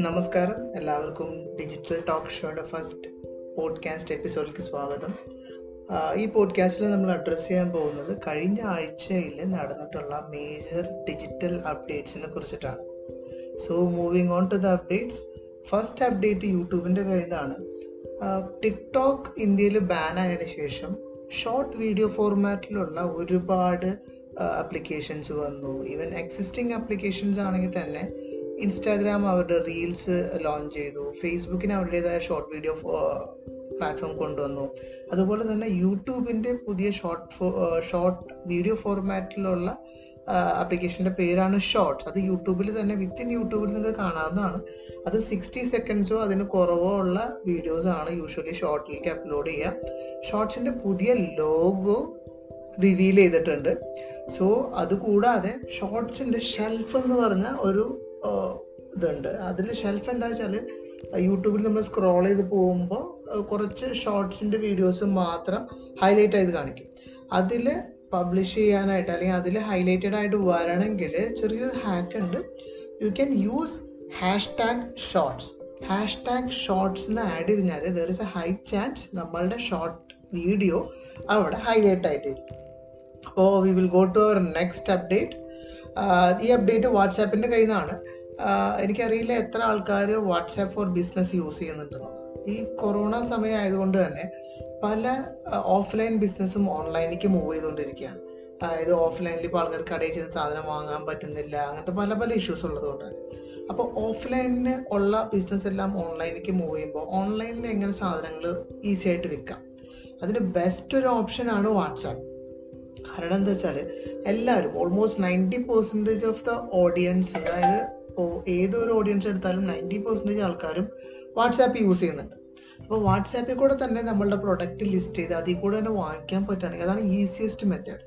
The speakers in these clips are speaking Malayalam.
നമസ്കാരം. എല്ലാവർക്കും ഡിജിറ്റൽ ടോക്ക് ഷോയുടെ ഫസ്റ്റ് പോഡ്കാസ്റ്റ് എപ്പിസോഡിലേക്ക് സ്വാഗതം. ഈ പോഡ്കാസ്റ്റിൽ നമ്മൾ അഡ്രസ്സ് ചെയ്യാൻ പോകുന്നത് കഴിഞ്ഞ ആഴ്ചയിൽ നടന്നിട്ടുള്ള മേജർ ഡിജിറ്റൽ അപ്ഡേറ്റ്സിനെ കുറിച്ചിട്ടാണ്. So moving on to the updates first update യൂട്യൂബിന്റെ കയ്യിലാണ്. ടിക്ടോക്ക് ഇന്ത്യയിൽ ബാൻ ശേഷം ഷോർട്ട് വീഡിയോ ഫോർമാറ്റിലുള്ള ഒരുപാട് ആപ്ലിക്കേഷൻസ് വന്നു. ഈവൻ എക്സിസ്റ്റിംഗ് ആപ്ലിക്കേഷൻസ് ആണെങ്കിൽ തന്നെ ഇൻസ്റ്റാഗ്രാം അവരുടെ റീൽസ് ലോഞ്ച് ചെയ്തു. ഫേസ്ബുക്കിന് അവരുടേതായ ഷോർട്ട് വീഡിയോ പ്ലാറ്റ്ഫോം കൊണ്ടുവന്നു. അതുപോലെ തന്നെ യൂട്യൂബിന്റെ പുതിയ ഷോർട്ട് ഷോർട്ട് വീഡിയോ ഫോർമാറ്റിലുള്ള ആപ്ലിക്കേഷന്റെ പേരാണ് ഷോർട്ട്സ് അത് യൂട്യൂബിൽ തന്നെ വിത്തിൻ യൂട്യൂബിൽ നിങ്ങൾക്ക് കാണാവുന്നതാണ്. അത് സിക്സ്റ്റി സെക്കൻഡ്സോ അതിന് കുറവോ ഉള്ള വീഡിയോസ് ആണ് യൂഷ്വലി ഷോർട്ടിലേക്ക് അപ്ലോഡ് ചെയ്യുക. ഷോർട്സിന്റെ പുതിയ ലോഗോ റിവീൽ ചെയ്തിട്ടുണ്ട്. സോ അതുകൂടാതെ ഷോർട്സിന്റെ ഷെൽഫ് എന്ന് പറഞ്ഞ ഒരു ഇതുണ്ട്. അതിൽ ഷെൽഫ് എന്താ വെച്ചാൽ യൂട്യൂബിൽ നമ്മൾ സ്ക്രോൾ ചെയ്ത് പോകുമ്പോൾ കുറച്ച് ഷോർട്സിന്റെ വീഡിയോസ് മാത്രം ഹൈലൈറ്റ് ചെയ്ത് കാണിക്കും. അതിൽ പബ്ലിഷ് ചെയ്യാനായിട്ട് അല്ലെങ്കിൽ അതിൽ ഹൈലൈറ്റഡ് ആയിട്ട് വരണമെങ്കിൽ ചെറിയൊരു ഹാക്ക് ഉണ്ട്. You can use hashtag shorts hashtag shorts എന്ന് ആഡ് ചെയ്ത് കഴിഞ്ഞാൽ there is a high chance നമ്മളുടെ ഷോർട്ട് വീഡിയോ അവിടെ ഹൈലൈറ്റ് ആയിട്ടിരിക്കും അപ്പോൾ we will go to our next update ഈ അപ്ഡേറ്റ് വാട്സാപ്പിന്റെ കയ്യിൽ നിന്നാണ് എനിക്കറിയില്ല എത്ര ആൾക്കാർ വാട്സാപ്പ് ഫോർ ബിസിനസ് യൂസ് ചെയ്യുന്നുണ്ടെന്ന്. ഈ കൊറോണ സമയം ആയതുകൊണ്ട് തന്നെ പല ഓഫ്ലൈൻ ബിസിനസ്സും ഓൺലൈനിലേക്ക് മൂവ് ചെയ്തുകൊണ്ടിരിക്കുകയാണ് അതായത് ഓഫ്ലൈനിൽ ഇപ്പോൾ ആൾക്കാർ കടയിൽ ചെന്ന് സാധനം വാങ്ങാൻ പറ്റുന്നില്ല അങ്ങനത്തെ പല പല ഇഷ്യൂസ് ഉള്ളത് തന്നെ അപ്പോൾ ഓഫ്ലൈനിന് ഉള്ള ബിസിനസ് എല്ലാം ഓൺലൈനിലേക്ക് മൂവ് ചെയ്യുമ്പോൾ ഓൺലൈനിൽ എങ്ങനെ സാധനങ്ങൾ ഈസി ആയിട്ട് വിൽക്കാം അതിന് ബെസ്റ്റ് ഒരു ഓപ്ഷനാണ് വാട്സാപ്പ്. കാരണം എന്താ വെച്ചാൽ എല്ലാവരും almost ninety percentage of the audience അതായത് ഇപ്പോൾ ഏതൊരു ഓഡിയൻസ് എടുത്താലും നയന്റി പെർസെന്റേജ് ആൾക്കാരും വാട്സാപ്പ് യൂസ് ചെയ്യുന്നുണ്ട്. അപ്പോൾ വാട്സാപ്പിൽ കൂടെ തന്നെ നമ്മളുടെ പ്രൊഡക്റ്റ് ലിസ്റ്റ് ചെയ്ത് അതിൽ കൂടെ തന്നെ വാങ്ങിക്കാൻ പറ്റുകയാണെങ്കിൽ അതാണ് easiest method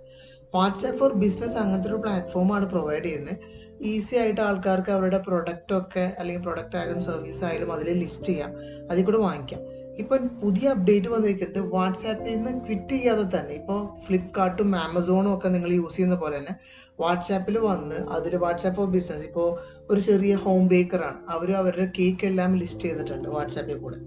WhatsApp for business അങ്ങനത്തെ ഒരു പ്ലാറ്റ്ഫോമാണ് പ്രൊവൈഡ് ചെയ്യുന്നത്. ഈസി ആയിട്ട് ആൾക്കാർക്ക് അവരുടെ പ്രൊഡക്റ്റൊക്കെ അല്ലെങ്കിൽ പ്രൊഡക്റ്റ് ആയാലും സർവീസ് ആയാലും അതിൽ ലിസ്റ്റ് ചെയ്യാം. അതിൽ കൂടെ വാങ്ങിക്കാം. ഇപ്പം പുതിയ അപ്ഡേറ്റ് വന്നിരിക്കുന്നത് വാട്സാപ്പിൽ നിന്ന് ക്വിറ്റ് ചെയ്യാതെ തന്നെ. ഇപ്പോൾ ഫ്ലിപ്കാർട്ടും ആമസോണും ഒക്കെ നിങ്ങൾ യൂസ് ചെയ്യുന്ന പോലെ തന്നെ വാട്സാപ്പിൽ വന്ന് അതിൽ വാട്സാപ്പ് ഫോർ ബിസിനസ് ഇപ്പോൾ ഒരു ചെറിയ ഹോം ബേക്കറാണ് അവർ അവരുടെ കേക്ക് എല്ലാം ലിസ്റ്റ് ചെയ്തിട്ടുണ്ട് വാട്സാപ്പിൽ കൂടെ.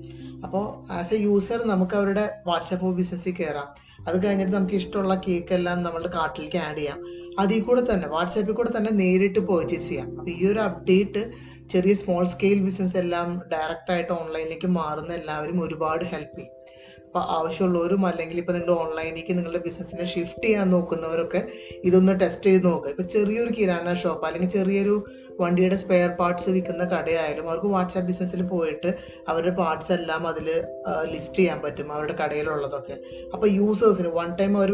അപ്പോൾ ആസ് എ യൂസർ നമുക്ക് അവരുടെ വാട്സാപ്പ് ഫോർ ബിസിനസ്സിൽ കയറാം അത് കഴിഞ്ഞിട്ട് നമുക്ക് ഇഷ്ടമുള്ള കേക്ക് എല്ലാം നമ്മളുടെ കാർട്ടിലേക്ക് ആഡ് ചെയ്യാം. അതിൽ കൂടെ തന്നെ വാട്സാപ്പിൽ കൂടെ തന്നെ നേരിട്ട് പർച്ചേസ് ചെയ്യാം. അപ്പോൾ ഈ ഒരു അപ്ഡേറ്റ് ചെറിയ സ്മോൾ സ്കെയിൽ ബിസിനസ് എല്ലാം ഡയറക്റ്റായിട്ട് ഓൺലൈനിലേക്ക് മാറുന്ന എല്ലാവരും ഒരുപാട് ഹെൽപ്പ് ചെയ്യും. അപ്പോൾ ആവശ്യമുള്ളവരും അല്ലെങ്കിൽ ഇപ്പോൾ നിങ്ങൾ ഓൺലൈനിലേക്ക് നിങ്ങളുടെ ബിസിനസ്സിനെ ഷിഫ്റ്റ് ചെയ്യാൻ നോക്കുന്നവരൊക്കെ ഇതൊന്ന് ടെസ്റ്റ് ചെയ്ത് നോക്കുക ഇപ്പോൾ ചെറിയൊരു കിരാന ഷോപ്പ് അല്ലെങ്കിൽ ചെറിയൊരു വണ്ടിയുടെ സ്പെയർ പാർട്സ് വിൽക്കുന്ന കടയായാലും അവർക്ക് വാട്സാപ്പ് ബിസിനസ്സിൽ പോയിട്ട് അവരുടെ പാർട്സ് എല്ലാം അതിൽ ലിസ്റ്റ് ചെയ്യാൻ പറ്റും അവരുടെ കടയിലുള്ളതൊക്കെ. അപ്പോൾ യൂസേഴ്സിന് വൺ ടൈം അവർ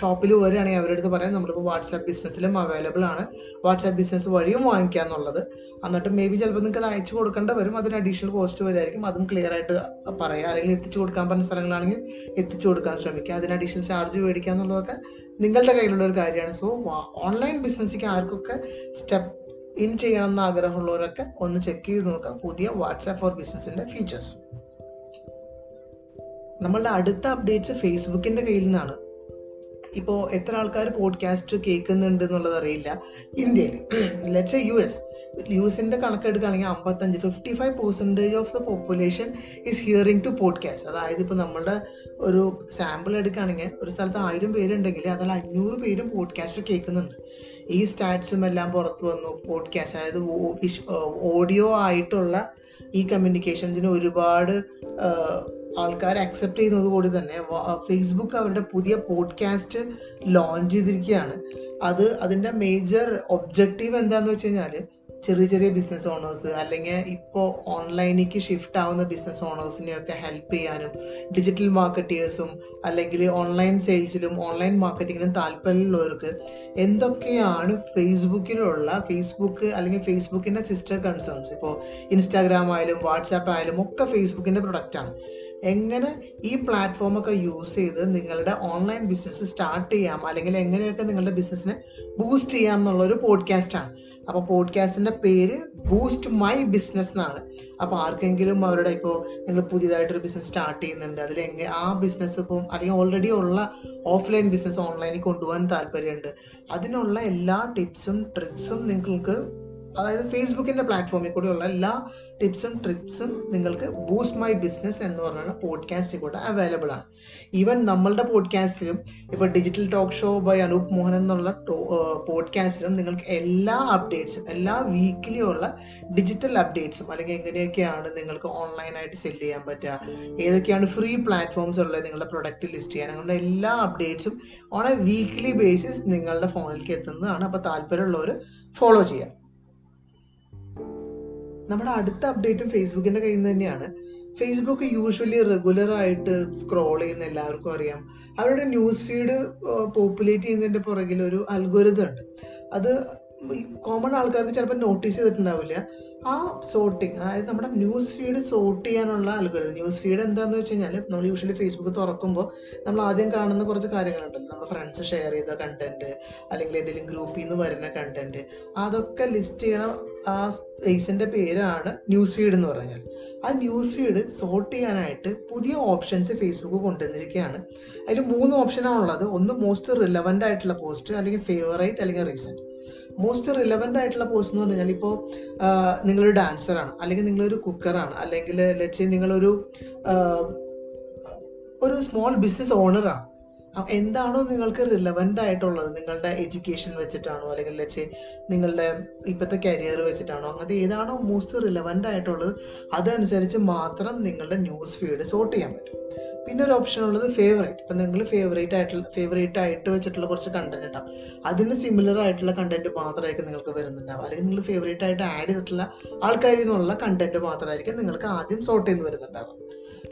ഷോപ്പിൽ വരികയാണെങ്കിൽ അവരുടെ അടുത്ത് പറയാം നമ്മളിപ്പോൾ വാട്സാപ്പ് ബിസിനസ്സിലും അവൈലബിൾ ആണ്. വാട്സാപ്പ് ബിസിനസ് വഴിയും വാങ്ങിക്കുക എന്നുള്ളത് എന്നിട്ട് മേ ബി ചിലപ്പോൾ നിങ്ങൾക്ക് അത് അയച്ചു കൊടുക്കേണ്ട വരും. അതിന് അഡീഷണൽ കോസ്റ്റ് വരുമായിരിക്കും അതും ക്ലിയർ ആയിട്ട് പറയുക അല്ലെങ്കിൽ എത്തിച്ചു കൊടുക്കാൻ പറഞ്ഞ സ്ഥലങ്ങളാണെങ്കിൽ എത്തിച്ചു കൊടുക്കാൻ ശ്രമിക്കുക അതിന് അഡീഷണൽ ചാർജ് മേടിക്കുക എന്നുള്ളതൊക്കെ നിങ്ങളുടെ കയ്യിലുള്ള ഒരു കാര്യമാണ്. സോ ഓൺലൈൻ ബിസിനസ്സിക്ക് ആർക്കൊക്കെ സ്റ്റെപ്പ് ഇൻ ചെയ്യണം എന്ന് ആഗ്രഹമുള്ളവരൊക്കെ ഒന്ന് ചെക്ക് ചെയ്ത് നോക്കുക പുതിയ വാട്സാപ്പ് ഫോർ ബിസിനസ്സിന്റെ ഫീച്ചേഴ്സ് നമ്മളുടെ അടുത്ത അപ്ഡേറ്റ്സ് ഫേസ്ബുക്കിന്റെ കയ്യിൽ നിന്നാണ്. ഇപ്പോൾ എത്ര ആൾക്കാർ പോഡ്കാസ്റ്റ് കേൾക്കുന്നുണ്ട് എന്നുള്ളത് അറിയില്ല. ഇന്ത്യയിൽ let's A U S U എസിന്റെ കണക്കെടുക്കുകയാണെങ്കിൽ അമ്പത്തഞ്ച് fifty five percentage of the population is hearing to podcast അതായത് ഇപ്പോൾ നമ്മളുടെ ഒരു സാമ്പിൾ എടുക്കുകയാണെങ്കിൽ ഒരു സ്ഥലത്ത് ആയിരം പേരുണ്ടെങ്കിൽ അതിൽ അഞ്ഞൂറ് പേരും പോഡ്കാസ്റ്റ് കേൾക്കുന്നുണ്ട്. ഈ സ്റ്റാറ്റ്സും എല്ലാം പുറത്തു വന്നു. പോഡ്കാസ്റ്റ് അതായത് ഓഡിയോ ആയിട്ടുള്ള ഈ കമ്മ്യൂണിക്കേഷൻസിന് ഒരുപാട് ആൾക്കാർ അക്സെപ്റ്റ് ചെയ്യുന്നത് കൂടി തന്നെ. ഫേസ്ബുക്ക് അവരുടെ പുതിയ പോഡ്കാസ്റ്റ് ലോഞ്ച് ചെയ്തിരിക്കുകയാണ്. അത് അതിന്റെ മേജർ ഒബ്ജക്റ്റീവ് എന്താണെന്ന് വെച്ച് കഴിഞ്ഞാൽ ചെറിയ ചെറിയ ബിസിനസ് ഓണേഴ്സ് അല്ലെങ്കിൽ ഇപ്പോൾ ഓൺലൈനിലേക്ക് ഷിഫ്റ്റ് ആവുന്ന ബിസിനസ് ഓണേഴ്സിനെയൊക്കെ ഹെൽപ്പ് ചെയ്യാനും ഡിജിറ്റൽ മാർക്കറ്റേഴ്സും അല്ലെങ്കിൽ ഓൺലൈൻ സെയിൽസിലും ഓൺലൈൻ മാർക്കറ്റിങ്ങിലും താല്പര്യമുള്ളവർക്ക് എന്തൊക്കെയാണ് ഫേസ്ബുക്കിലുള്ള ഫേസ്ബുക്ക് അല്ലെങ്കിൽ ഫേസ്ബുക്കിന്റെ സിസ്റ്റർ കൺസേൺസ് ഇപ്പോൾ ഇൻസ്റ്റാഗ്രാം ആയാലും വാട്സാപ്പ് ആയാലും ഒക്കെ ഫേസ്ബുക്കിന്റെ പ്രൊഡക്റ്റാണ് എങ്ങനെ ഈ പ്ലാറ്റ്ഫോമൊക്കെ യൂസ് ചെയ്ത് നിങ്ങളുടെ ഓൺലൈൻ ബിസിനസ് സ്റ്റാർട്ട് ചെയ്യാം? അല്ലെങ്കിൽ എങ്ങനെയൊക്കെ നിങ്ങളുടെ ബിസിനസ്സിനെ ബൂസ്റ്റ് ചെയ്യാം എന്നുള്ളൊരു പോഡ്കാസ്റ്റാണ് അപ്പോൾ പോഡ്കാസ്റ്റിന്റെ പേര് ബൂസ്റ്റ് മൈ ബിസിനസ് എന്നാണ്. അപ്പോൾ ആർക്കെങ്കിലും അവരുടെ ഇപ്പോൾ നിങ്ങൾ പുതിയതായിട്ടൊരു ബിസിനസ് സ്റ്റാർട്ട് ചെയ്യുന്നുണ്ട്. അതിൽ എങ്ങനെ ആ ബിസിനസ് ഇപ്പം അല്ലെങ്കിൽ ഓൾറെഡി ഉള്ള ഓഫ്ലൈൻ ബിസിനസ് ഓൺലൈനിൽ കൊണ്ടുപോകാൻ താല്പര്യമുണ്ട്. അതിനുള്ള എല്ലാ ടിപ്സും ട്രിക്സും നിങ്ങൾക്ക് അതായത് ഫേസ്ബുക്കിന്റെ പ്ലാറ്റ്ഫോമിൽ കൂടെയുള്ള എല്ലാ ടിപ്സും ട്രിപ്സും നിങ്ങൾക്ക് ബൂസ്റ്റ് മൈ ബിസിനസ് എന്ന് പറയുന്ന പോഡ്കാസ്റ്റിൽ കൂടെ അവൈലബിൾ ആണ്. ഈവൻ നമ്മളുടെ പോഡ്കാസ്റ്റിലും ഇപ്പോൾ digital talk show by Anoop Mohan എന്നുള്ള പോഡ്കാസ്റ്റിലും നിങ്ങൾക്ക് എല്ലാ അപ്ഡേറ്റ്സും എല്ലാ വീക്കിലി ഉള്ള ഡിജിറ്റൽ അപ്ഡേറ്റ്സും അല്ലെങ്കിൽ എങ്ങനെയൊക്കെയാണ് നിങ്ങൾക്ക് ഓൺലൈനായിട്ട് സെൽ ചെയ്യാൻ പറ്റുക ഏതൊക്കെയാണ് ഫ്രീ പ്ലാറ്റ്ഫോംസ് ഉള്ളത് നിങ്ങളുടെ പ്രൊഡക്റ്റ് ലിസ്റ്റ് ചെയ്യാൻ അങ്ങനെയുള്ള എല്ലാ അപ്ഡേറ്റ്സും ഓൺ എ വീക്ക്ലി ബേസിസ് നിങ്ങളുടെ ഫോണിലേക്ക് എത്തുന്നതാണ്. അപ്പോൾ താല്പര്യമുള്ളവർ ഫോളോ ചെയ്യാം നമ്മുടെ അടുത്ത അപ്ഡേറ്റും ഫേസ്ബുക്കിന്റെ കയ്യിൽ നിന്ന് തന്നെയാണ്. ഫേസ്ബുക്ക് യൂഷ്വലി റെഗുലർ ആയിട്ട് സ്ക്രോൾ ചെയ്യുന്ന എല്ലാവർക്കും അറിയാം. അവരുടെ ന്യൂസ് ഫീഡ് പോപ്പുലേറ്റ് ചെയ്യുന്നതിന്റെ പുറകിൽ ഒരു അൽഗോരിതം ഉണ്ട്. അത് കോമൺ ആൾക്കാർക്ക് ചിലപ്പോൾ നോട്ടീസ് ചെയ്തിട്ടുണ്ടാവില്ല. ആ സോർട്ടിങ് അതായത് നമ്മുടെ ന്യൂസ് ഫീഡ് സോർട്ട് ചെയ്യാനുള്ള അൽഗോരിതം ന്യൂസ് ഫീഡ് എന്താണെന്ന് വെച്ച് കഴിഞ്ഞാൽ നമ്മൾ യൂഷ്വലി ഫേസ്ബുക്ക് തുറക്കുമ്പോൾ നമ്മൾ ആദ്യം കാണുന്ന കുറച്ച് കാര്യങ്ങളുണ്ടല്ലോ. നമ്മുടെ ഫ്രണ്ട്സ് ഷെയർ ചെയ്ത കണ്ടന്റ് അല്ലെങ്കിൽ ഏതെങ്കിലും ഗ്രൂപ്പിൽ നിന്ന് വരുന്ന കണ്ടന്റ് അതൊക്കെ ലിസ്റ്റ് ചെയ്യണ ആ സ്പേസിന്റെ പേരാണ് ന്യൂസ് ഫീഡ് എന്ന് പറഞ്ഞാൽ. ആ ന്യൂസ് ഫീഡ് സോർട്ട് ചെയ്യാനായിട്ട് പുതിയ ഓപ്ഷൻസ് ഫേസ്ബുക്ക് കൊണ്ടുവന്നിരിക്കുകയാണ്. അതിൽ മൂന്ന് ഓപ്ഷനാണ് ഉള്ളത്. ഒന്ന് മോസ്റ്റ് റിലവന്റ് ആയിട്ടുള്ള പോസ്റ്റ് അല്ലെങ്കിൽ ഫേവറേറ്റ് അല്ലെങ്കിൽ റീസെന്റ് മോസ്റ്റ് റിലവന്റ് ആയിട്ടുള്ള പോസ്റ്റ് എന്ന് പറഞ്ഞാൽ ഇപ്പോൾ നിങ്ങളൊരു ഡാൻസറാണ് അല്ലെങ്കിൽ നിങ്ങളൊരു കുക്കറാണ് അല്ലെങ്കിൽ ലെറ്റ്സ് നിങ്ങളൊരു ഒരു സ്മോൾ ബിസിനസ് ഓണറാണ് എന്താണോ നിങ്ങൾക്ക് റിലവന്റ് ആയിട്ടുള്ളത് നിങ്ങളുടെ എഡ്യൂക്കേഷൻ വെച്ചിട്ടാണോ അല്ലെങ്കിൽ ലെറ്റ്സ് നിങ്ങളുടെ ഇപ്പോഴത്തെ കരിയർ വെച്ചിട്ടാണോ അങ്ങനത്തെ ഏതാണോ മോസ്റ്റ് റിലവന്റ് ആയിട്ടുള്ളത് അതനുസരിച്ച് മാത്രം നിങ്ങളുടെ ന്യൂസ് ഫീഡ് സോർട്ട് ചെയ്യാൻ പറ്റും. പിന്നെ ഒരു ഓപ്ഷൻ ഉള്ളത് ഫേവറേറ്റ് ഇപ്പം നിങ്ങൾ ഫേവറേറ്റ് ആയിട്ടുള്ള ഫേവറേറ്റ് ആയിട്ട് വെച്ചിട്ടുള്ള കുറച്ച് കണ്ടന്റ് ഉണ്ടാവും. അതിന് സിമിലർ ആയിട്ടുള്ള കണ്ടന്റ് മാത്രമായിരിക്കും നിങ്ങൾക്ക് വരുന്നുണ്ടാവും അല്ലെങ്കിൽ നിങ്ങൾ ഫേവറേറ്റ് ആയിട്ട് ആഡ് ചെയ്തിട്ടുള്ള ആൾക്കാരിൽ നിന്നുള്ള കണ്ടന്റ് മാത്രമായിരിക്കും നിങ്ങൾക്ക് ആദ്യം സോർട്ട് ചെയ്ത് വരുന്നുണ്ടാവും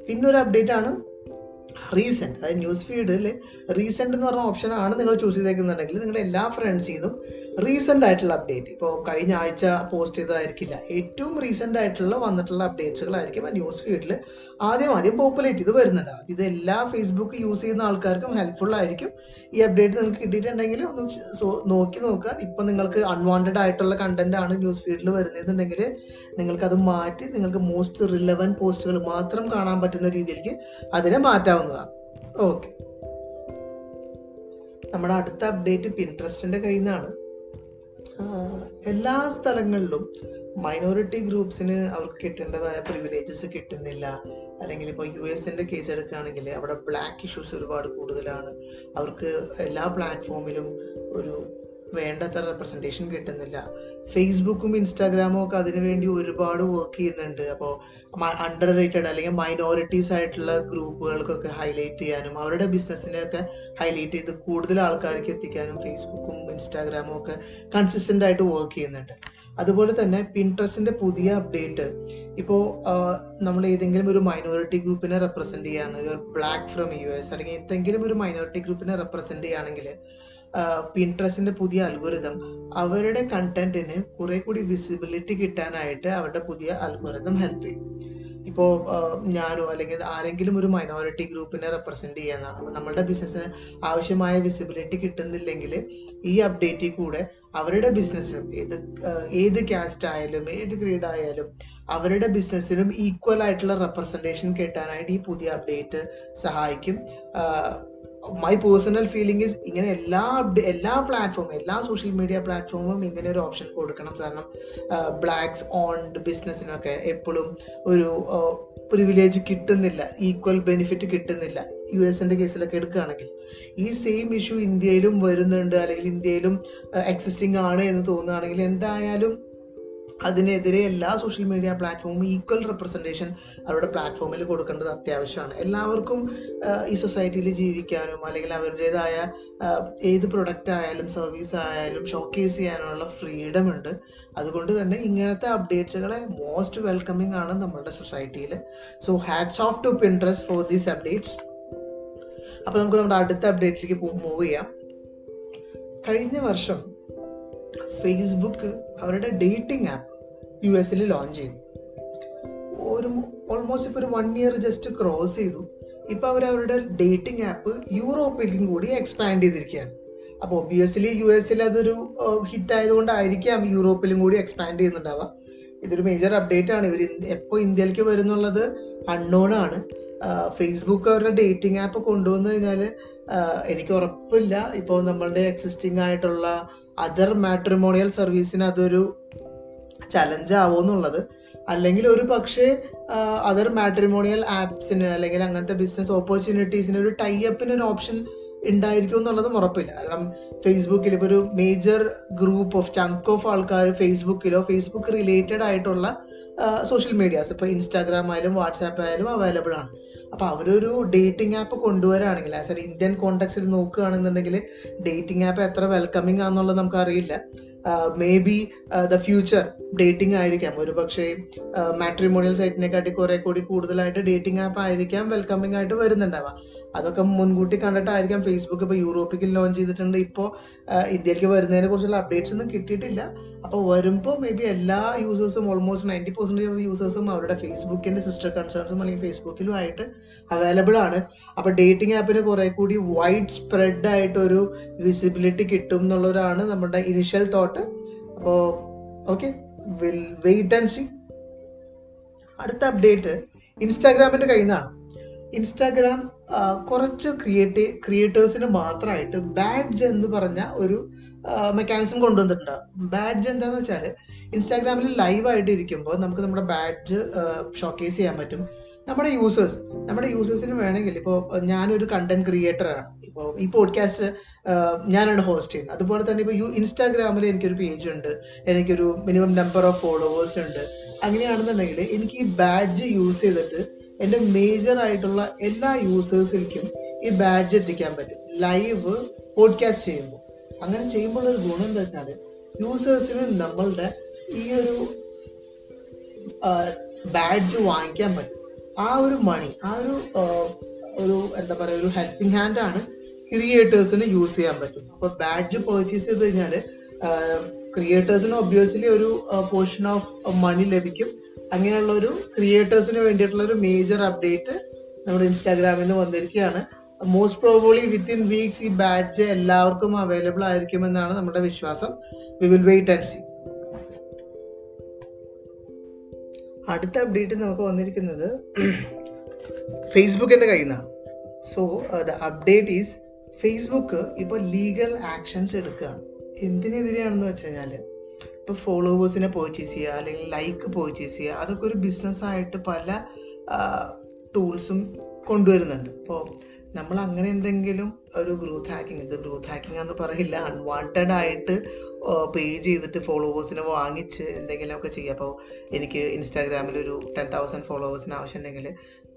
പിന്നെ ഒരു അപ്ഡേറ്റ് ആണ് റീസെന്റ് അതായത് ന്യൂസ് ഫീഡിൽ റീസെന്റ് എന്ന് പറഞ്ഞ ഓപ്ഷൻ ആണ് നിങ്ങൾ ചൂസ് ചെയ്തേക്കുന്നുണ്ടെങ്കിൽ നിങ്ങളുടെ എല്ലാ ഫ്രണ്ട്സിൽ നിന്നും റീസെന്റ് ആയിട്ടുള്ള അപ്ഡേറ്റ് ഇപ്പോൾ കഴിഞ്ഞ ആഴ്ച പോസ്റ്റ് ചെയ്തതായിരിക്കില്ല. ഏറ്റവും റീസെന്റ് ആയിട്ടുള്ള വന്നിട്ടുള്ള അപ്ഡേറ്റ്സുകളായിരിക്കും ആ ന്യൂസ് ഫീഡിൽ ആദ്യം ആദ്യം പോപ്പുലേറ്റ് ചെയ്ത് വരുന്നുണ്ടാവും ഇത് എല്ലാ ഫേസ്ബുക്ക് യൂസ് ചെയ്യുന്ന ആൾക്കാർക്കും ഹെൽപ്ഫുൾ ആയിരിക്കും. ഈ അപ്ഡേറ്റ് നിങ്ങൾക്ക് കിട്ടിയിട്ടുണ്ടെങ്കിൽ ഒന്ന് നോക്കി നോക്കുക. ഇപ്പം നിങ്ങൾക്ക് അൺവാണ്ടഡ് ആയിട്ടുള്ള കണ്ടന്റ് ആണ് ന്യൂസ് ഫീഡിൽ വരുന്നതെന്നുണ്ടെങ്കിൽ നിങ്ങൾക്ക് അത് മാറ്റി നിങ്ങൾക്ക് മോസ്റ്റ് റിലവന്റ് പോസ്റ്റുകൾ മാത്രം കാണാൻ പറ്റുന്ന രീതിയിലേക്ക് അതിനെ മാറ്റാവുന്നതാണ്. ഓക്കെ നമ്മുടെ അടുത്ത അപ്ഡേറ്റ് പിൻട്രസ്റ്റിന്റെ കയ്യിൽ നിന്നാണ്. എല്ലാ സ്ഥലങ്ങളിലും മൈനോറിറ്റി ഗ്രൂപ്പ്സിന് അവർക്ക് കിട്ടേണ്ടതായ പ്രിവിലേജസ് കിട്ടുന്നില്ല. അല്ലെങ്കിൽ ഇപ്പോൾ യു എസിന്റെ കേസ് എടുക്കുകയാണെങ്കിൽ അവിടെ ബ്ലാക്ക് ഇഷ്യൂസ് ഒരുപാട് കൂടുതലാണ്. അവർക്ക് എല്ലാ പ്ലാറ്റ്ഫോമിലും ഒരു വേണ്ടത്ര റെപ്രസെന്റേഷൻ കിട്ടുന്നില്ല. ഫേസ്ബുക്കും ഇൻസ്റ്റാഗ്രാമും ഒക്കെ അതിനുവേണ്ടി ഒരുപാട് വർക്ക് ചെയ്യുന്നുണ്ട്. അപ്പോൾ അണ്ടർ റേറ്റഡ് അല്ലെങ്കിൽ മൈനോറിറ്റീസ് ആയിട്ടുള്ള ഗ്രൂപ്പുകൾക്കൊക്കെ ഹൈലൈറ്റ് ചെയ്യാനും അവരുടെ ബിസിനസ്സിനെ ഒക്കെ ഹൈലൈറ്റ് ചെയ്ത് കൂടുതൽ ആൾക്കാർക്ക് എത്തിക്കാനും ഫേസ്ബുക്കും ഇൻസ്റ്റാഗ്രാമും ഒക്കെ കൺസിസ്റ്റന്റ് ആയിട്ട് വർക്ക് ചെയ്യുന്നുണ്ട്. അതുപോലെ തന്നെ പിൻട്രസ്റ്റിന്റെ പുതിയ അപ്ഡേറ്റ് ഇപ്പോൾ നമ്മൾ ഏതെങ്കിലും ഒരു മൈനോറിറ്റി ഗ്രൂപ്പിനെ റെപ്രസെന്റ് ചെയ്യുകയാണ് ബ്ലാക്ക് ഫ്രം യു എസ് അല്ലെങ്കിൽ എന്തെങ്കിലും ഒരു മൈനോറിറ്റി ഗ്രൂപ്പിനെ റെപ്രസെന്റ് ചെയ്യുകയാണെങ്കിൽ പിൻട്രസ്റ്റിന്റെ പുതിയ അൽഗോരിതം അവരുടെ കണ്ടന്റിന് കുറെ കൂടി വിസിബിലിറ്റി കിട്ടാനായിട്ട് അവരുടെ പുതിയ അൽഗോരിതം ഹെൽപ്പ് ചെയ്യും. ഇപ്പോൾ ഞാനോ അല്ലെങ്കിൽ ആരെങ്കിലും ഒരു മൈനോറിറ്റി ഗ്രൂപ്പിനെ റെപ്രസെന്റ് ചെയ്യാനാണ് അപ്പോൾ നമ്മളുടെ ബിസിനസ് ആവശ്യമായ വിസിബിലിറ്റി കിട്ടുന്നില്ലെങ്കിൽ ഈ അപ്ഡേറ്റിൽ കൂടെ അവരുടെ ബിസിനസ്സിനും ഏത് ഏത് കാസ്റ്റ് ആയാലും ഏത് ഗ്രീഡ് ആയാലും അവരുടെ ബിസിനസ്സിനും ഈക്വൽ ആയിട്ടുള്ള റെപ്രസെന്റേഷൻ കിട്ടാനായിട്ട് ഈ പുതിയ അപ്ഡേറ്റ് സഹായിക്കും. മൈ പേഴ്സണൽ ഫീലിംഗ് ഇസ് ഇങ്ങനെ എല്ലാ എല്ലാ പ്ലാറ്റ്ഫോമും എല്ലാ സോഷ്യൽ മീഡിയ പ്ലാറ്റ്ഫോമും ഇങ്ങനെ ഒരു ഓപ്ഷൻ കൊടുക്കണം. കാരണം ബ്ലാക്സ് ഓൺഡ് ബിസിനസ്സിനൊക്കെ എപ്പോഴും ഒരു പ്രിവിലേജ് കിട്ടുന്നില്ല ഈക്വൽ ബെനിഫിറ്റ് കിട്ടുന്നില്ല. യു എസിന്റെ കേസിലൊക്കെ എടുക്കുകയാണെങ്കിൽ ഈ സെയിം ഇഷ്യൂ ഇന്ത്യയിലും വരുന്നുണ്ട്. അല്ലെങ്കിൽ ഇന്ത്യയിലും എക്സിസ്റ്റിംഗ് ആണ് എന്ന് തോന്നുകയാണെങ്കിൽ എന്തായാലും അതിനെതിരെ എല്ലാ സോഷ്യൽ മീഡിയ പ്ലാറ്റ്ഫോമും ഈക്വൽ റെപ്രസെന്റേഷൻ അവരുടെ പ്ലാറ്റ്ഫോമിൽ കൊടുക്കേണ്ടത് അത്യാവശ്യമാണ്. എല്ലാവർക്കും ഈ സൊസൈറ്റിയിൽ ജീവിക്കാനും അല്ലെങ്കിൽ അവരുടേതായ ഏത് പ്രൊഡക്റ്റ് ആയാലും സർവീസ് ആയാലും ഷോക്കേസ് ചെയ്യാനുള്ള ഫ്രീഡം ഉണ്ട്. അതുകൊണ്ട് തന്നെ ഇങ്ങനത്തെ അപ്ഡേറ്റ്സുകളെ മോസ്റ്റ് വെൽക്കമിങ് ആണ് നമ്മളുടെ സൊസൈറ്റിയിൽ so hats off to Pinterest for these updates അപ്പോൾ നമുക്ക് നമ്മുടെ അടുത്ത അപ്ഡേറ്റിലേക്ക് മൂവ് ചെയ്യാം. കഴിഞ്ഞ വർഷം ഫേസ്ബുക്ക് അവരുടെ ഡേറ്റിംഗ് ആപ്പ് യു എസിൽ ലോഞ്ച് ചെയ്തു. ഒരു ഓൾമോസ്റ്റ് ഇപ്പോൾ ഒരു വൺ ഇയർ ജസ്റ്റ് ക്രോസ് ചെയ്തു. ഇപ്പോൾ അവർ അവരുടെ ഡേറ്റിംഗ് ആപ്പ് യൂറോപ്പിലേക്കും കൂടി എക്സ്പാൻഡ് ചെയ്തിരിക്കുകയാണ്. അപ്പോൾ ഒബിയസ്ലി യു എസിൽ അതൊരു ഹിറ്റ് ആയതുകൊണ്ടായിരിക്കാം യൂറോപ്പിലും കൂടി എക്സ്പാൻഡ് ചെയ്യുന്നുണ്ടാവുക. ഇതൊരു മേജർ അപ്ഡേറ്റ് ആണ്. ഇവർ എപ്പോൾ ഇന്ത്യയിലേക്ക് വരുന്നുള്ളത് അൺനോൺ ആണ്. ഫേസ്ബുക്ക് അവരുടെ ഡേറ്റിംഗ് ആപ്പ് കൊണ്ടുവന്നു കഴിഞ്ഞാൽ എനിക്ക് ഉറപ്പില്ല. ഇപ്പോൾ നമ്മളുടെ എക്സിസ്റ്റിംഗ് ആയിട്ടുള്ള അതർ മാട്രിമോണിയൽ സർവീസിന് അതൊരു ചലഞ്ച് ആവുമെന്നുള്ളത്. അല്ലെങ്കിൽ ഒരു പക്ഷേ അതർ മാട്രിമോണിയൽ ആപ്സിന് അല്ലെങ്കിൽ അങ്ങനത്തെ ബിസിനസ് ഓപ്പർച്യൂണിറ്റീസിന് ഒരു ടൈ അപ്പിന് ഒരു ഓപ്ഷൻ ഉണ്ടായിരിക്കും എന്നുള്ളതും ഉറപ്പില്ല. കാരണം ഫേസ്ബുക്കിൽ ഇപ്പോൾ ഒരു major group of chunk of ആൾക്കാർ ഫേസ്ബുക്കിലോ ഫേസ്ബുക്ക് റിലേറ്റഡ് ആയിട്ടുള്ള സോഷ്യൽ മീഡിയാസ് ഇപ്പോൾ ഇൻസ്റ്റാഗ്രാം ആയാലും വാട്സാപ്പ് ആയാലും അവൈലബിൾ ആണ്. അപ്പോൾ അവരൊരു ഡേറ്റിംഗ് ആപ്പ് കൊണ്ടുവരാണെങ്കിൽ ആസ് എ ഇന്ത്യൻ കോണ്ടെക്സിൽ നോക്കുകയാണെന്നുണ്ടെങ്കിൽ ഡേറ്റിംഗ് ആപ്പ് എത്ര വെൽക്കമിങ് ആണെന്നുള്ളത് നമുക്ക് അറിയില്ല may be the future dating ആയിരിക്കാം. ഒരു പക്ഷേ മാട്രിമോണിയൽ സൈറ്റിനെക്കാട്ടി കുറെ കൂടി കൂടുതലായിട്ട് ഡേറ്റിംഗ് ആപ്പ് ആയിരിക്കാം വെൽക്കമിങ് ആയിട്ട് വരുന്നുണ്ടാവാം അതൊക്കെ മുൻകൂട്ടി കണ്ടിട്ടായിരിക്കാം ഫേസ്ബുക്ക് ഇപ്പോൾ യൂറോപ്പിൽ ലോഞ്ച് ചെയ്തിട്ടുണ്ട്. ഇപ്പോൾ ഇന്ത്യയിലേക്ക് വരുന്നതിനെ കുറിച്ചുള്ള അപ്ഡേറ്റ്സ് ഒന്നും കിട്ടിയിട്ടില്ല. അപ്പോൾ വരുമ്പോൾ മേ ബി എല്ലാ യൂസേഴ്സും ഓൾമോസ്റ്റ് നയന്റി പെർസെന്റേജ് ഓഫ് യൂസേഴ്സും അവരുടെ ഫേസ്ബുക്കിന്റെ സിസ്റ്റർ കൺസേൺസും അല്ലെങ്കിൽ ഫേസ്ബുക്കിലും ആയിട്ട് അവൈലബിൾ ആണ്. അപ്പോൾ ഡേറ്റിംഗ് ആപ്പിന് കുറെ കൂടി വൈഡ് സ്പ്രെഡ് ആയിട്ടൊരു വിസിബിലിറ്റി കിട്ടും എന്നുള്ളതാണ് നമ്മുടെ ഇനിഷ്യൽ തോട്ട് അപ്പോൾ okay will wait and see അടുത്ത അപ്ഡേറ്റ് ഇൻസ്റ്റാഗ്രാമിന്റെ കയ്യിൽ നിന്നാണ്. ഇൻസ്റ്റാഗ്രാം കുറച്ച് ക്രിയേറ്റീവ് ക്രിയേറ്റേഴ്സിന് മാത്രമായിട്ട് ബാഡ്ജ് എന്ന് പറഞ്ഞ ഒരു മെക്കാനിസം കൊണ്ടുവന്നിട്ടുണ്ട്. ബാഡ്ജ് എന്താണെന്ന് വെച്ചാൽ ഇൻസ്റ്റാഗ്രാമിൽ ലൈവായിട്ട് ഇരിക്കുമ്പോൾ നമുക്ക് നമ്മുടെ ബാഡ്ജ് ഷോക്കേസ് ചെയ്യാൻ പറ്റും. നമ്മുടെ യൂസേഴ്സ് നമ്മുടെ യൂസേഴ്സിന് വേണമെങ്കിൽ ഇപ്പോൾ ഞാനൊരു കണ്ടന്റ് ക്രിയേറ്ററാണ് ഇപ്പോൾ ഈ പോഡ്കാസ്റ്റ് ഞാനാണ് ഹോസ്റ്റ് ചെയ്യുന്നത്. അതുപോലെ തന്നെ ഇപ്പോൾ യു ഇൻസ്റ്റാഗ്രാമിൽ എനിക്കൊരു പേജ് ഉണ്ട്. എനിക്കൊരു മിനിമം നമ്പർ ഓഫ് ഫോളോവേഴ്സ് ഉണ്ട്. അങ്ങനെയാണെന്നുണ്ടെങ്കിൽ എനിക്ക് ഈ ബാഡ്ജ് യൂസ് ചെയ്തിട്ട് എന്റെ മേജർ ആയിട്ടുള്ള എല്ലാ യൂസേഴ്സിലേക്കും ഈ ബാഡ്ജ് എത്തിക്കാൻ പറ്റും. ലൈവ് പോഡ്കാസ്റ്റ് ചെയ്യുമ്പോൾ. അങ്ങനെ ചെയ്യുമ്പോൾ ഒരു ഗുണം എന്താ വെച്ചാൽ യൂസേഴ്സിന് നമ്മളുടെ ഈ ഒരു ബാഡ്ജ് വാങ്ങിക്കാൻ പറ്റും. ആ ഒരു മണി ആ ഒരു ഒരു എന്താ പറയുക ഒരു ഹെൽപ്പിംഗ് ഹാൻഡ് ആണ് ക്രിയേറ്റേഴ്സിന് യൂസ് ചെയ്യാൻ പറ്റും അപ്പോൾ ബാഡ്ജ് പർച്ചേസ് ചെയ്ത് കഴിഞ്ഞാൽ ക്രിയേറ്റേഴ്സിന് ഒബ്വിയസ്ലി ഒരു പോർഷൻ ഓഫ് മണി ലഭിക്കും. അങ്ങനെയുള്ള ഒരു ക്രിയേറ്റേഴ്സിന് വേണ്ടിയിട്ടുള്ള ഒരു മേജർ അപ്ഡേറ്റ് നമ്മുടെ ഇൻസ്റ്റാഗ്രാമിൽ നിന്ന് വന്നിരിക്കുകയാണ്. മോസ്റ്റ് പ്രോബബ്ലി വിത്തിൻ വീക്സ് ഈ ബാഡ്ജ് എല്ലാവർക്കും അവൈലബിൾ ആയിരിക്കുമെന്നാണ് നമ്മുടെ വിശ്വാസം. We will wait and see അടുത്ത അപ്ഡേറ്റ് നമുക്ക് വന്നിരിക്കുന്നത് ഫേസ്ബുക്കിന്റെ കയ്യിൽ നിന്നാണ്. So the update is Facebook ഇപ്പോൾ ലീഗൽ ആക്ഷൻസ് എടുക്കുകയാണ്. എന്തിനെതിരെയാണെന്ന് വെച്ച് കഴിഞ്ഞാൽ ഇപ്പോൾ ഫോളോവേഴ്സിനെ പർച്ചേസ് ചെയ്യുക അല്ലെങ്കിൽ ലൈക്ക് പർച്ചേസ് ചെയ്യുക അതൊക്കെ ഒരു ബിസിനസ്സായിട്ട് പല ടൂൾസും കൊണ്ടുവരുന്നുണ്ട്. ഇപ്പോൾ നമ്മൾ അങ്ങനെ എന്തെങ്കിലും ഒരു ഗ്രോത്ത് ഹാക്കിംഗ് ഇത് ഗ്രോത്ത് ഹാക്കിംഗ് എന്ന് പറയില്ല. അൺവാണ്ടഡ് ആയിട്ട് പേ ചെയ്തിട്ട് ഫോളോവേഴ്സിനെ വാങ്ങിച്ച് എന്തെങ്കിലുമൊക്കെ ചെയ്യുക. അപ്പോൾ എനിക്ക് ഇൻസ്റ്റാഗ്രാമിൽ ഒരു ടെൻ തൗസൻഡ് ഫോളോവേഴ്സിന് ആവശ്യമുണ്ടെങ്കിൽ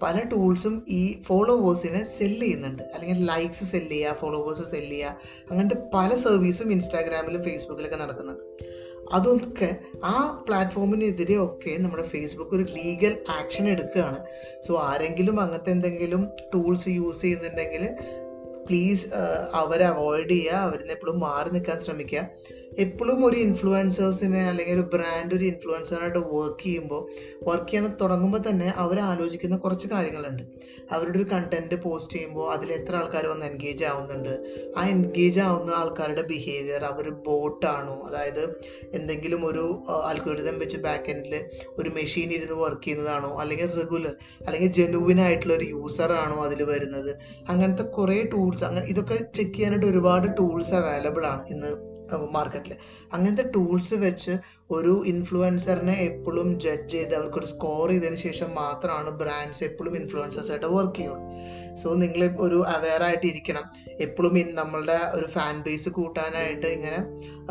പല ടൂൾസും ഈ ഫോളോവേഴ്സിനെ സെല്ല് ചെയ്യുന്നുണ്ട്. അല്ലെങ്കിൽ ലൈക്സ് സെല്ല് ചെയ്യുക ഫോളോവേഴ്സ് സെല്ല് ചെയ്യുക അങ്ങനത്തെ പല സർവീസും ഇൻസ്റ്റാഗ്രാമിലും ഫേസ്ബുക്കിലൊക്കെ നടക്കുന്നുണ്ട്. അതൊക്കെ ആ പ്ലാറ്റ്ഫോമിനെതിരെ ഒക്കെ നമ്മുടെ ഫേസ്ബുക്ക് ഒരു ലീഗൽ ആക്ഷൻ എടുക്കുകയാണ്. സോ ആരെങ്കിലും അങ്ങനത്തെ എന്തെങ്കിലും ടൂൾസ് യൂസ് ചെയ്യുന്നുണ്ടെങ്കിൽ പ്ലീസ് അവരെ അവോയ്ഡ് ചെയ്യുക. അവരിൽ നിന്ന് എപ്പോഴും മാറി നിൽക്കാൻ ശ്രമിക്കുക. എപ്പോഴും ഒരു ഇൻഫ്ലുവൻസേഴ്സിനെ അല്ലെങ്കിൽ ഒരു ബ്രാൻഡ് ഒരു ഇൻഫ്ലുവൻസറായിട്ട് വർക്ക് ചെയ്യുമ്പോൾ വർക്ക് ചെയ്യാൻ തുടങ്ങുമ്പോൾ തന്നെ അവർ ആലോചിക്കുന്ന കുറച്ച് കാര്യങ്ങളുണ്ട്. അവരുടെ ഒരു കണ്ടന്റ് പോസ്റ്റ് ചെയ്യുമ്പോൾ അതിൽ എത്ര ആൾക്കാർ വന്ന് എൻഗേജ് ആവുന്നുണ്ട്. ആ എൻഗേജ് ആവുന്ന ആൾക്കാരുടെ ബിഹേവിയർ അവർ ബോട്ടാണോ അതായത് എന്തെങ്കിലും ഒരു അൽഗോരിതം വെച്ച് ബാക്ക് എൻഡിൽ ഒരു മെഷീൻ ഇരുന്ന് വർക്ക് ചെയ്യുന്നതാണോ? അല്ലെങ്കിൽ റെഗുലർ അല്ലെങ്കിൽ ജെനുവിൻ ആയിട്ടുള്ള ഒരു യൂസറാണോ അതിൽ വരുന്നത്? അങ്ങനത്തെ കുറേ ടൂൾസ് അങ്ങനെ ഇതൊക്കെ ചെക്ക് ചെയ്യാനായിട്ട് ഒരുപാട് ടൂൾസ് അവൈലബിൾ ആണ് ഇന്ന് മാർക്കറ്റിൽ അങ്ങനത്തെ ടൂൾസ് വെച്ച് ഒരു ഇൻഫ്ലുവൻസറിനെ എപ്പോഴും ജഡ്ജ് ചെയ്ത് അവർക്കൊരു സ്കോർ ചെയ്തതിന് ശേഷം മാത്രമാണ് ബ്രാൻഡ്സ് എപ്പോഴും ഇൻഫ്ലുവൻസേഴ്സായിട്ട് വർക്ക് ചെയ്യുള്ളൂ. സോ നിങ്ങൾ ഒരു അവെയർ ആയിട്ട് ഇരിക്കണം എപ്പോഴും നമ്മളുടെ ഒരു ഫാൻ ബേസ് കൂട്ടാനായിട്ട് ഇങ്ങനെ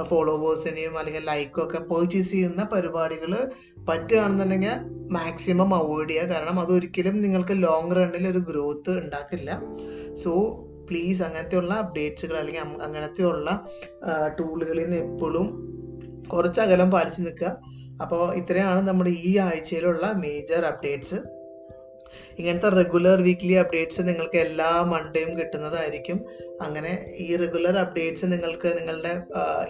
ഫോളോവേഴ്സിനെയും അല്ലെങ്കിൽ ലൈക്കും ഒക്കെ പർച്ചേസ് ചെയ്യുന്ന പരിപാടികൾ പറ്റുകയാണെന്നുണ്ടെങ്കിൽ മാക്സിമം അവോയ്ഡ് ചെയ്യുക. കാരണം അതൊരിക്കലും നിങ്ങൾക്ക് ലോങ് റണ്ണിൽ ഒരു ഗ്രോത്ത് ഉണ്ടാക്കില്ല. സോ പ്ലീസ് അങ്ങനത്തെയുള്ള അപ്ഡേറ്റ്സുകൾ അല്ലെങ്കിൽ അങ്ങനത്തെയുള്ള ടൂളുകളിൽ നിന്ന് എപ്പോഴും കുറച്ച് അകലം പാലിച്ച് നിൽക്കുക. അപ്പോൾ ഇത്രയാണ് നമ്മുടെ ഈ ആഴ്ചയിലുള്ള മേജർ അപ്ഡേറ്റ്സ് ഇങ്ങനത്തെ റെഗുലർ വീക്ക്ലി അപ്ഡേറ്റ്സ് നിങ്ങൾക്ക് എല്ലാ മൺഡേയും കിട്ടുന്നതായിരിക്കും. അങ്ങനെ ഈ റെഗുലർ അപ്ഡേറ്റ്സ് നിങ്ങൾക്ക് നിങ്ങളുടെ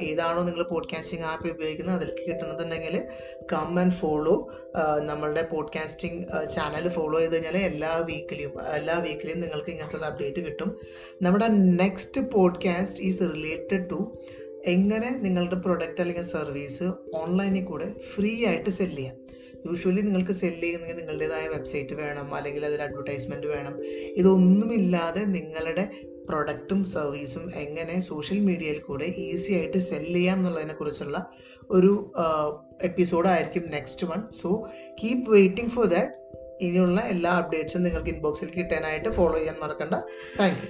ഏതാണോ നിങ്ങൾ പോഡ്കാസ്റ്റിംഗ് ആപ്പ് ഉപയോഗിക്കുന്നത് അതിലേക്ക് കിട്ടുന്നുണ്ടെങ്കിൽ കം ആൻഡ് ഫോളോ നമ്മളുടെ പോഡ്കാസ്റ്റിംഗ് ചാനൽ ഫോളോ ചെയ്ത് കഴിഞ്ഞാൽ എല്ലാ വീക്കിലും എല്ലാ വീക്കിലും നിങ്ങൾക്ക് ഇങ്ങനത്തെ അപ്ഡേറ്റ് കിട്ടും. നമ്മുടെ next podcast is related to എങ്ങനെ നിങ്ങളുടെ പ്രൊഡക്റ്റ് അല്ലെങ്കിൽ സർവീസ് ഓൺലൈനിൽ കൂടെ ഫ്രീ ആയിട്ട് സെല്ല് ചെയ്യാം. യൂഷ്വലി നിങ്ങൾക്ക് സെല്ല് ചെയ്യുന്നെങ്കിൽ നിങ്ങളുടേതായ വെബ്സൈറ്റ് വേണം അല്ലെങ്കിൽ അതിൽ അഡ്വർടൈസ്മെന്റ് വേണം. ഇതൊന്നുമില്ലാതെ നിങ്ങളുടെ പ്രൊഡക്റ്റും സർവീസും എങ്ങനെ സോഷ്യൽ മീഡിയയിൽ കൂടെ ഈസി ആയിട്ട് സെല്ല് ചെയ്യാം എന്നുള്ളതിനെ കുറിച്ചുള്ള ഒരു എപ്പിസോഡായിരിക്കും next one so keep waiting for that ഇനിയുള്ള എല്ലാ അപ്ഡേറ്റ്സും നിങ്ങൾക്ക് ഇൻബോക്സിൽ കിട്ടാനായിട്ട് ഫോളോ ചെയ്യാൻ മറക്കണ്ട. Thank you